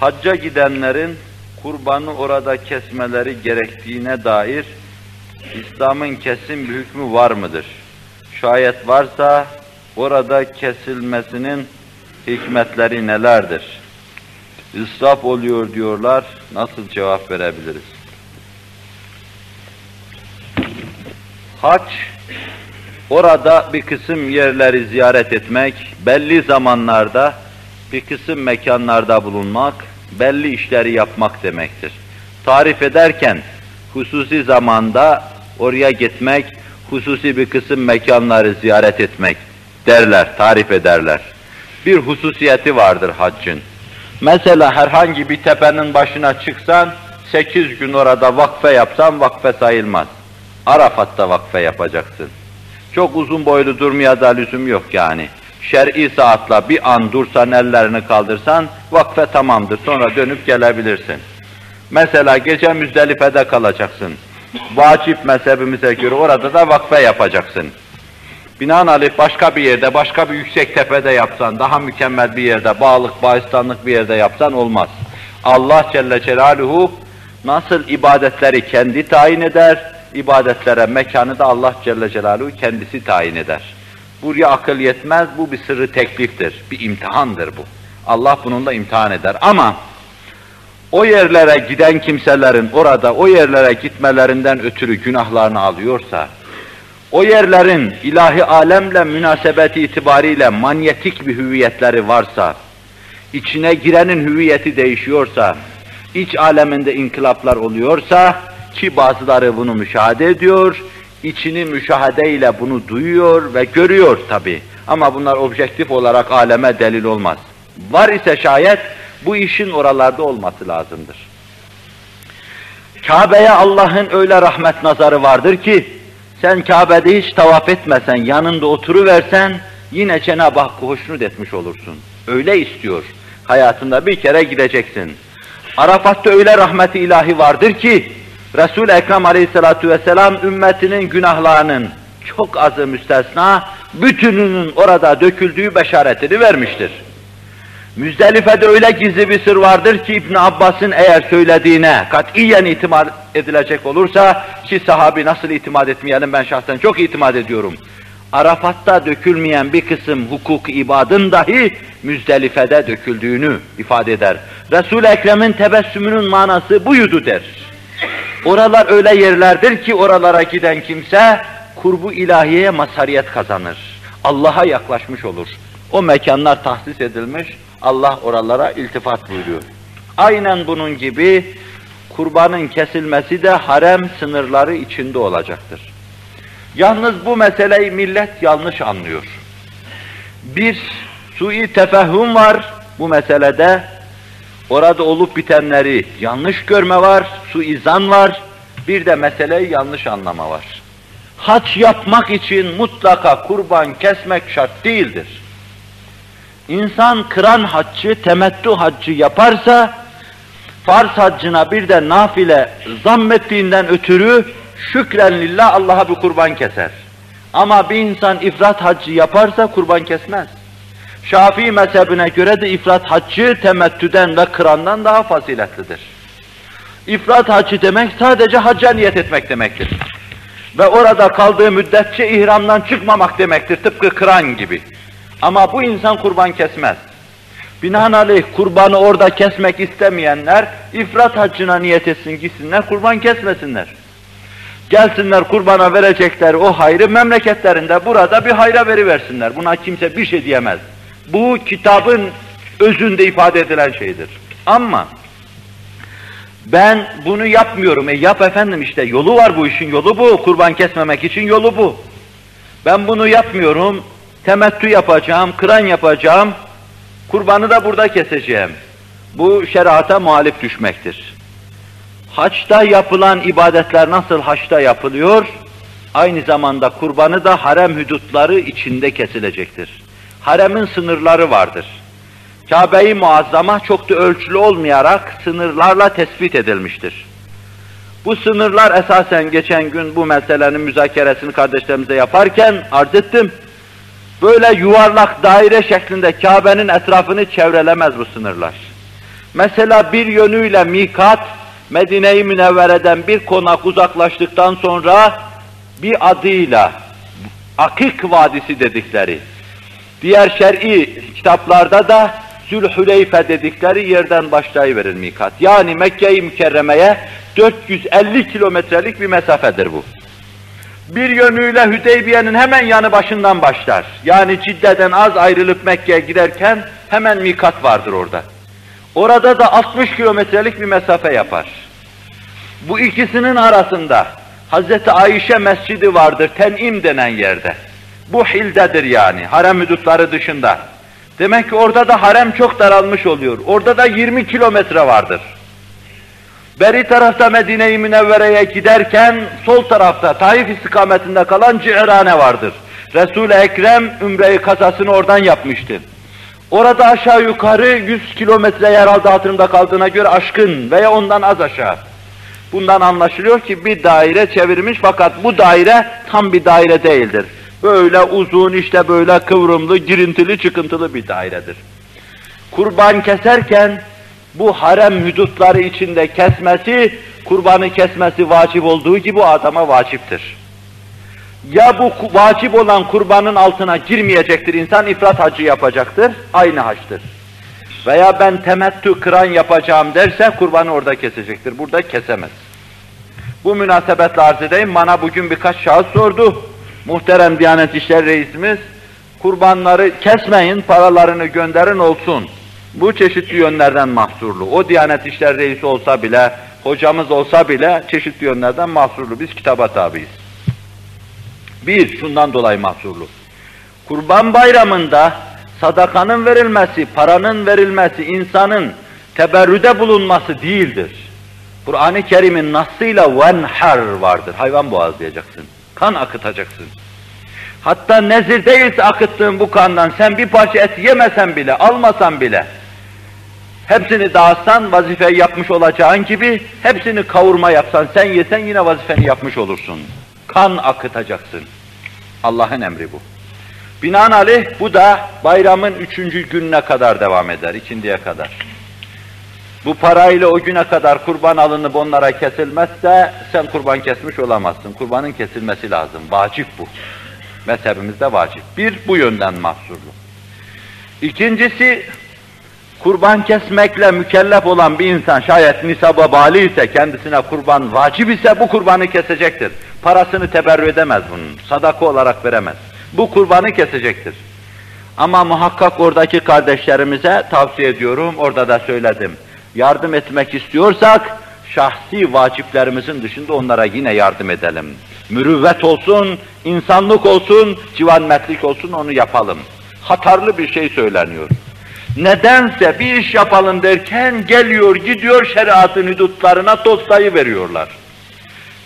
hacca gidenlerin kurbanı orada kesmeleri gerektiğine dair İslam'ın kesin bir hükmü var mıdır? Şayet varsa orada kesilmesinin hikmetleri nelerdir? İsraf oluyor diyorlar, nasıl cevap verebiliriz? Hac, orada bir kısım yerleri ziyaret etmek, belli zamanlarda bir kısım mekanlarda bulunmak, belli işleri yapmak demektir. Tarif ederken hususi zamanda oraya gitmek, hususi bir kısım mekanları ziyaret etmek derler, tarif ederler. Bir hususiyeti vardır haccın. Mesela herhangi bir tepenin başına çıksan, sekiz gün orada vakfe yapsan vakfe sayılmaz. Arafat'ta vakfe yapacaksın. Çok uzun boylu durmaya da lüzum yok yani. Şer'i saatla bir an dursan, ellerini kaldırsan, vakfe tamamdır. Sonra dönüp gelebilirsin. Mesela gece Müzdelife'de kalacaksın. Vacip mezhebimize göre orada da vakfe yapacaksın. Binaenaleyh başka bir yerde, başka bir yüksek tepede yapsan, daha mükemmel bir yerde, bağlık, bağıstanlık bir yerde yapsan olmaz. Allah Celle Celaluhu nasıl ibadetleri kendi tayin eder, ibadetlere mekanı da Allah Celle Celaluhu kendisi tayin eder. Buraya akıl yetmez, bu bir sırrı tekliftir, bir imtihandır bu. Allah bununla imtihan eder ama o yerlere giden kimselerin orada o yerlere gitmelerinden ötürü günahlarını alıyorsa, o yerlerin ilahi alemle münasebeti itibariyle manyetik bir hüviyetleri varsa, içine girenin hüviyeti değişiyorsa, iç aleminde inkılaplar oluyorsa, ki bazıları bunu müşahede ediyor, içini müşahedeyle bunu duyuyor ve görüyor tabi. Ama bunlar objektif olarak aleme delil olmaz. Var ise şayet, bu işin oralarda olması lazımdır. Kabe'ye Allah'ın öyle rahmet nazarı vardır ki, sen Kabe'de hiç tavaf etmesen, yanında oturuversen, yine Cenab-ı Hakk'ı hoşnut etmiş olursun. Öyle istiyor. Hayatında bir kere gideceksin. Arafat'ta öyle rahmeti ilahi vardır ki, Resul-i Ekrem aleyhissalatu vesselam ümmetinin günahlarının çok azı müstesna, bütününün orada döküldüğü beşaretini vermiştir. Müzdelife'de öyle gizli bir sır vardır ki İbn Abbas'ın eğer söylediğine katiyen itimat edilecek olursa ki sahabi nasıl itimat etmeyelim ben şahsen çok itimat ediyorum. Arafat'ta dökülmeyen bir kısım hukuk ibadın dahi Müzdelife'de döküldüğünü ifade eder. Resul-i Ekrem'in tebessümünün manası buydu der. Oralar öyle yerlerdir ki oralara giden kimse kurbu ilahiyeye mazhariyet kazanır. Allah'a yaklaşmış olur. O mekanlar tahsis edilmiş, Allah oralara iltifat buyuruyor. Aynen bunun gibi kurbanın kesilmesi de harem sınırları içinde olacaktır. Yalnız bu meseleyi millet yanlış anlıyor. Bir sui tefehüm var bu meselede. Orada olup bitenleri yanlış görme var, suizan var. Bir de meseleyi yanlış anlama var. Haç yapmak için mutlaka kurban kesmek şart değildir. İnsan kıran haccı, temettü haccı yaparsa, farz haccına bir de nafile zammettiğinden ötürü şükren lillah Allah'a bir kurban keser. Ama bir insan ifrat haccı yaparsa kurban kesmez. Şafii mezhebine göre de ifrat haccı temettüden ve kırandan daha faziletlidir. İfrat haccı demek sadece hacca niyet etmek demektir. Ve orada kaldığı müddetçe ihramdan çıkmamak demektir tıpkı kıran gibi. Ama bu insan kurban kesmez. Binaenaleyh kurbanı orada kesmek istemeyenler ifrat haccına niyet etsin gitsinler kurban kesmesinler. Gelsinler kurbana verecekler o hayrı memleketlerinde burada bir hayra veriversinler. Buna kimse bir şey diyemez. Bu kitabın özünde ifade edilen şeydir. Ama ben bunu yapmıyorum. E yap efendim işte yolu var bu işin yolu bu. Kurban kesmemek için yolu bu. Ben bunu yapmıyorum. Temettü yapacağım, kıran yapacağım. Kurbanı da burada keseceğim. Bu şerata muhalif düşmektir. Haçta yapılan ibadetler nasıl haçta yapılıyor? Aynı zamanda kurbanı da harem hüdutları içinde kesilecektir. Haremin sınırları vardır. Kabe-i Muazzama çok da ölçülü olmayarak sınırlarla tespit edilmiştir. Bu sınırlar esasen geçen gün bu meselenin müzakeresini kardeşlerimize yaparken arz ettim. Böyle yuvarlak daire şeklinde Kabe'nin etrafını çevrelemez bu sınırlar. Mesela bir yönüyle mikat, Medine-i Münevvere'den bir konak uzaklaştıktan sonra bir adıyla Akik Vadisi dedikleri, diğer şer'i kitaplarda da Zülhüleyfe dedikleri yerden başlayıverir mikat. Yani Mekke-i Mükerreme'ye 450 kilometrelik bir mesafedir bu. Bir yönüyle Hüdeybiye'nin hemen yanı başından başlar. Yani Cidde'den az ayrılıp Mekke'ye giderken hemen mikat vardır orada. Orada da 60 kilometrelik bir mesafe yapar. Bu ikisinin arasında Hazreti Ayşe Mescidi vardır, Ten'im denen yerde. Bu hildedir yani, harem hudutları dışında. Demek ki orada da harem çok daralmış oluyor. Orada da 20 kilometre vardır. Beri tarafta Medine-i Münevvere'ye giderken sol tarafta Taif istikametinde kalan Cihrane vardır. Resul-i Ekrem Ümre-i Kasasını oradan yapmıştı. Orada aşağı yukarı 100 kilometre yer aldı hatırımda kaldığına göre aşkın veya ondan az aşağı. Bundan anlaşılıyor ki bir daire çevirmiş fakat bu daire tam bir daire değildir. Böyle uzun işte böyle kıvrımlı, girintili, çıkıntılı bir dairedir. Kurban keserken bu harem hudutları içinde kesmesi, kurbanı kesmesi vacip olduğu gibi o adama vaciptir. Ya bu vacip olan kurbanın altına girmeyecektir insan, ifrat hacı yapacaktır, aynı haçtır. Veya ben temettü kıran yapacağım derse kurbanı orada kesecektir, burada kesemez. Bu münasebetle arz edeyim, bana bugün birkaç şahıs sordu. Muhterem Diyanet İşleri Reisimiz, kurbanları kesmeyin, paralarını gönderin olsun. Bu çeşitli yönlerden mahsurlu. O Diyanet İşleri Reisi olsa bile, hocamız olsa bile çeşitli yönlerden mahsurlu. Biz kitaba tabiiz. Bir, şundan dolayı mahsurlu. Kurban bayramında sadakanın verilmesi, paranın verilmesi, insanın teberrüde bulunması değildir. Kur'an-ı Kerim'in nasıyla venhar vardır. Hayvan boğazlayacaksın. Kan akıtacaksın. Hatta nezir değilse akıttığın bu kandan sen bir parça et yemesen bile, almasan bile, hepsini dağıtsan vazifeyi yapmış olacağın gibi, hepsini kavurma yapsan, sen yesen yine vazifeni yapmış olursun. Kan akıtacaksın. Allah'ın emri bu. Binaenaleyh bu da bayramın üçüncü gününe kadar devam eder, ikindiye kadar. Bu parayla o güne kadar kurban alınıp onlara kesilmezse sen kurban kesmiş olamazsın. Kurbanın kesilmesi lazım. Vacip bu. Mezhebimizde vacip. Bir, bu yönden mahsurlu. İkincisi, kurban kesmekle mükellef olan bir insan şayet nisaba bali ise, kendisine kurban vacip ise bu kurbanı kesecektir. Parasını teberrü edemez bunun, sadaka olarak veremez. Bu kurbanı kesecektir. Ama muhakkak oradaki kardeşlerimize tavsiye ediyorum, orada da söyledim. Yardım etmek istiyorsak, şahsi vaciplerimizin dışında onlara yine yardım edelim. Mürüvvet olsun, insanlık olsun, civanmetlik olsun onu yapalım. Hatarlı bir şey söyleniyor. Nedense bir iş yapalım derken geliyor gidiyor şeriatın hüdutlarına dostayı veriyorlar.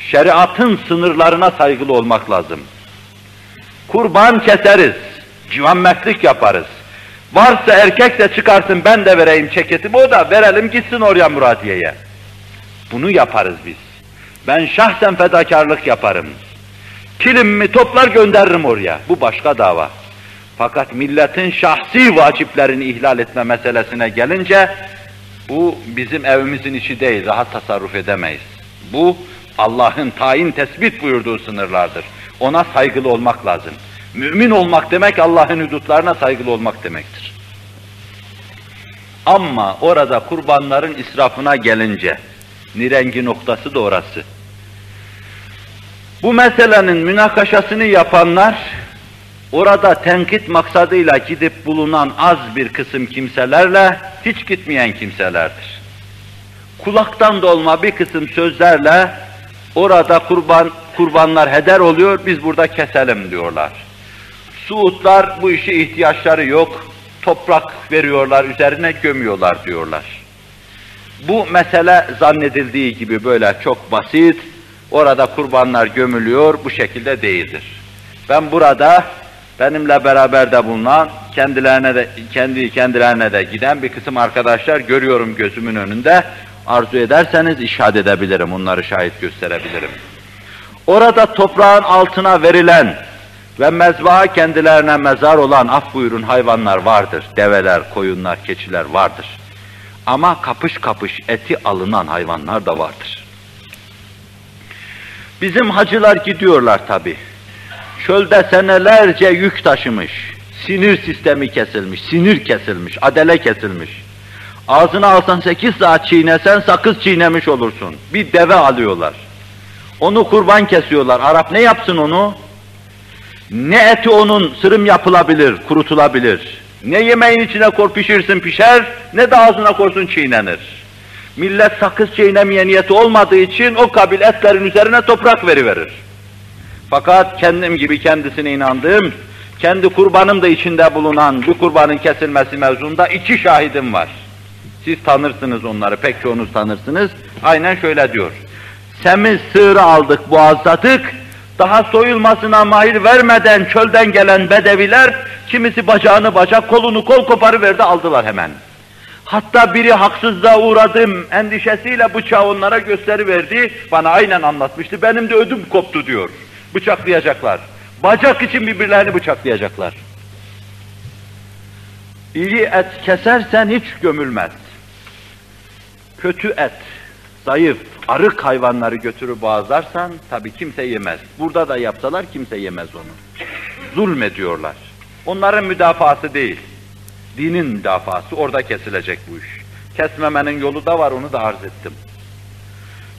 Şeriatın sınırlarına saygılı olmak lazım. Kurban keseriz, civanmetlik yaparız. Varsa erkek de çıkarsın ben de vereyim çeketimi o da verelim gitsin oraya Muradiye'ye. Bunu yaparız biz. Ben şahsen fedakarlık yaparım. Kilimimi toplar gönderirim oraya. Bu başka dava. Fakat milletin şahsi vaciplerini ihlal etme meselesine gelince bu bizim evimizin içi değil, rahat tasarruf edemeyiz. Bu Allah'ın tayin tespit buyurduğu sınırlardır. Ona saygılı olmak lazım. Mümin olmak demek Allah'ın hudutlarına saygılı olmak demektir. Ama orada kurbanların israfına gelince, nirengi noktası da orası. Bu meselenin münakaşasını yapanlar, orada tenkit maksadıyla gidip bulunan az bir kısım kimselerle hiç gitmeyen kimselerdir. Kulaktan dolma bir kısım sözlerle orada kurban kurbanlar heder oluyor, biz burada keselim diyorlar. Suudlar bu işe ihtiyaçları yok, toprak veriyorlar, üzerine gömüyorlar diyorlar. Bu mesele zannedildiği gibi böyle çok basit, orada kurbanlar gömülüyor, bu şekilde değildir. Ben burada benimle beraber de bulunan, kendilerine de, kendi kendilerine de giden bir kısım arkadaşlar görüyorum gözümün önünde. Arzu ederseniz işaret edebilirim, onları şahit gösterebilirim. Orada toprağın altına verilen ve mezbaha kendilerine mezar olan af buyurun hayvanlar vardır. Develer, koyunlar, keçiler vardır. Ama kapış kapış eti alınan hayvanlar da vardır. Bizim hacılar gidiyorlar tabi. Çölde senelerce yük taşımış, sinir sistemi kesilmiş, sinir kesilmiş, adele kesilmiş. Ağzına alsan sekiz saat çiğnesen sakız çiğnemiş olursun. Bir deve alıyorlar. Onu kurban kesiyorlar. Arap ne yapsın onu? Ne eti onun sırım yapılabilir, kurutulabilir. Ne yemeğin içine kor pişirsin pişer, ne de ağzına korsun çiğnenir. Millet sakız çiğnemeye niyeti olmadığı için o kabil etlerin üzerine toprak veriverir. Fakat kendim gibi kendisine inandığım, kendi kurbanım da içinde bulunan bu kurbanın kesilmesi mevzunda iki şahidim var. Siz tanırsınız onları, pek çoğunuz tanırsınız. Aynen şöyle diyor. Semiz sığırı aldık, boğazladık, daha soyulmasına mahir vermeden çölden gelen bedeviler, kimisi bacağını bacak, kolunu kol koparıverdi, aldılar hemen. Hatta biri haksızlığa uğradım endişesiyle bıçağı onlara gösteriverdi, bana aynen anlatmıştı, benim de ödüm koptu diyor. Bıçaklayacaklar. Bacak için birbirlerini bıçaklayacaklar. İyi et kesersen hiç gömülmez. Kötü et, zayıf, arık hayvanları götürüp boğazlarsan tabii kimse yemez. Burada da yapsalar kimse yemez onu. Zulmediyorlar. Onların müdafası değil. Dinin müdafası orada kesilecek bu iş. Kesmemenin yolu da var onu da arz ettim.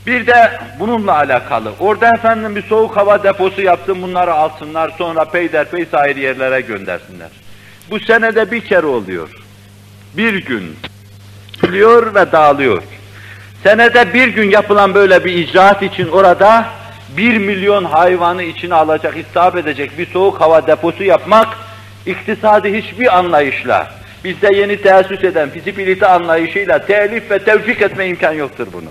Bir de bununla alakalı. Orada efendim bir soğuk hava deposu yapsın bunları alsınlar sonra peyderpey sahil yerlere göndersinler. Bu senede bir kere oluyor. Bir gün geliyor ve dağılıyor. Senede bir gün yapılan böyle bir icraat için orada bir milyon hayvanı içine alacak, istihap edecek bir soğuk hava deposu yapmak iktisadi hiçbir anlayışla, bizde yeni teessüs eden fizibilite anlayışıyla telif ve tevfik etme imkan yoktur bunu.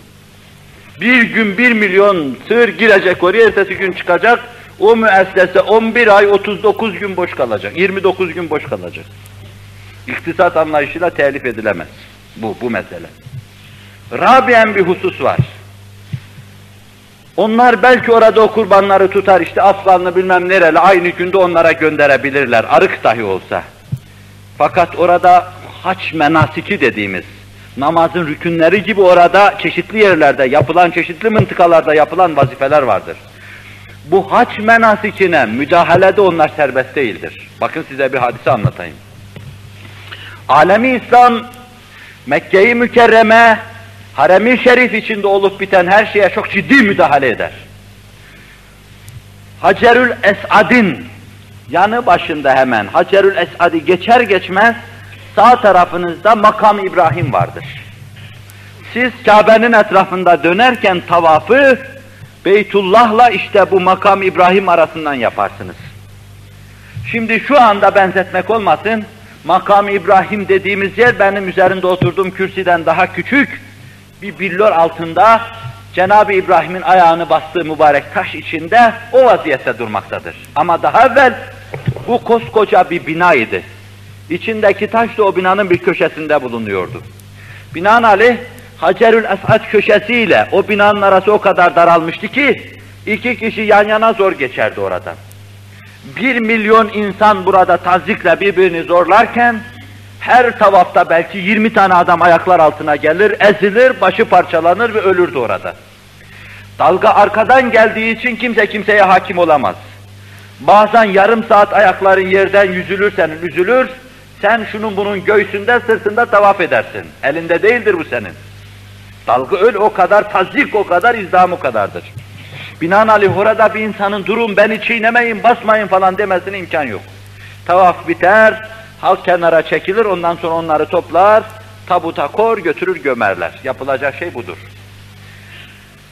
Bir gün bir milyon sığır girecek oraya, ertesi gün çıkacak, o müessese 11 ay 39 gün boş kalacak, 29 gün boş kalacak. İktisat anlayışıyla telif edilemez bu, bu mesele. Rabiyen bir husus var. Onlar belki orada o kurbanları tutar, işte Afganlı bilmem nereli aynı günde onlara gönderebilirler, arık dahi olsa. Fakat orada haç menasiki dediğimiz, namazın rükünleri gibi orada çeşitli yerlerde yapılan, çeşitli mıntıkalarda yapılan vazifeler vardır. Bu haç menasikine müdahalede onlar serbest değildir. Bakın size bir hadise anlatayım. Alemi İslam, Mekke-i Mükerreme, Harem-i Şerif içinde olup biten her şeye çok ciddi müdahale eder. Hacerül Esad'in yanı başında hemen Hacerül Esad'i geçer geçmez sağ tarafınızda makam İbrahim vardır. Siz Kabe'nin etrafında dönerken tavafı Beytullah'la işte bu makam İbrahim arasından yaparsınız. Şimdi şu anda benzetmek olmasın, makam İbrahim dediğimiz yer benim üzerinde oturduğum kürsüden daha küçük, bir billor altında Cenab-ı İbrahim'in ayağını bastığı mübarek taş içinde o vaziyette durmaktadır. Ama daha evvel bu koskoca bir binaydı. İçindeki taş da o binanın bir köşesinde bulunuyordu. Binaenaleyh Hacerül Esad köşesiyle o binanın arası o kadar daralmıştı ki iki kişi yan yana zor geçerdi oradan. Bir milyon insan burada tazikle birbirini zorlarken her tavafta belki 20 tane adam ayaklar altına gelir, ezilir, başı parçalanır ve ölürdü orada. Dalga arkadan geldiği için kimse kimseye hakim olamaz. Bazen yarım saat ayakların yerden yüzülürsen üzülür, sen şunun bunun göğsünde, sırtında tavaf edersin. Elinde değildir bu senin. Dalga öyle o kadar, tazik o kadar, izdam o kadardır. Binaenaleyh orada bir insanın durun beni çiğnemeyin, basmayın falan demesine imkan yok. Tavaf biter, halk kenara çekilir, ondan sonra onları toplar, tabuta kor, götürür gömerler. Yapılacak şey budur.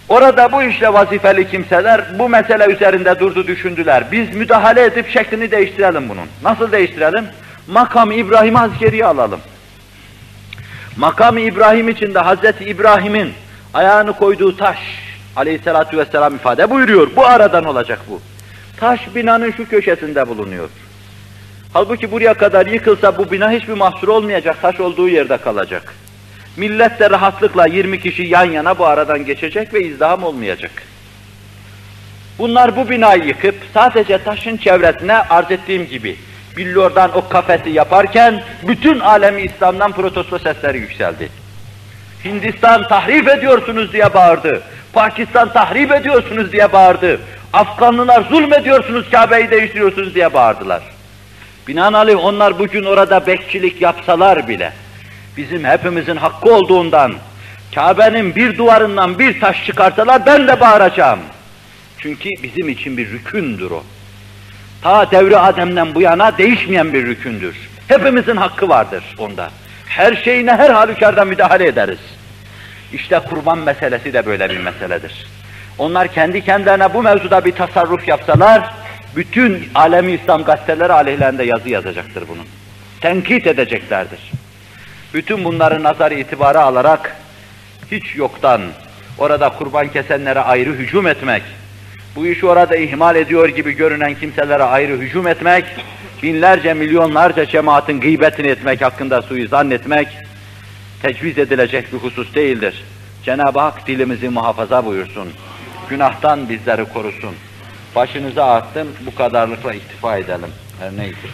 Orada bu işle vazifeli kimseler bu mesele üzerinde durdu düşündüler. Biz müdahale edip şeklini değiştirelim bunun. Nasıl değiştirelim? Makam İbrahim askeriye alalım. Makam İbrahim içinde Hazreti İbrahim'in ayağını koyduğu taş aleyhissalatu vesselam ifade buyuruyor. Bu aradan olacak bu. Taş binanın şu köşesinde bulunuyor. Halbuki buraya kadar yıkılsa bu bina hiçbir mahsur olmayacak, taş olduğu yerde kalacak. Millet de rahatlıkla 20 kişi yan yana bu aradan geçecek ve izdiham olmayacak. Bunlar bu binayı yıkıp sadece taşın çevresine arz ettiğim gibi billordan o kafesi yaparken bütün alemi İslam'dan protesto sesleri yükseldi. Hindistan tahrip ediyorsunuz diye bağırdı. Pakistan tahrip ediyorsunuz diye bağırdı. Afganlılar zulmediyorsunuz, Kabe'yi değiştiriyorsunuz diye bağırdılar. Binaenaleyh onlar bugün orada bekçilik yapsalar bile, bizim hepimizin hakkı olduğundan, Kabe'nin bir duvarından bir taş çıkarsalar ben de bağıracağım. Çünkü bizim için bir rükündür o. Ta devri Adem'den bu yana değişmeyen bir rükündür. Hepimizin hakkı vardır onda. Her şeyine her halükarda müdahale ederiz. İşte kurban meselesi de böyle bir meseledir. Onlar kendi kendilerine bu mevzuda bir tasarruf yapsalar, bütün alemi İslam gazeteleri aleyhlerinde yazı yazacaktır bunun. Tenkit edeceklerdir. Bütün bunları nazar itibara alarak, hiç yoktan orada kurban kesenlere ayrı hücum etmek, bu işi orada ihmal ediyor gibi görünen kimselere ayrı hücum etmek, binlerce, milyonlarca cemaatin gıybetini etmek hakkında suizan etmek, tecviz edilecek bir husus değildir. Cenab-ı Hak dilimizi muhafaza buyursun. Günahtan bizleri korusun. Başınıza attım, bu kadarlıkla iktifa edelim. Her neyse.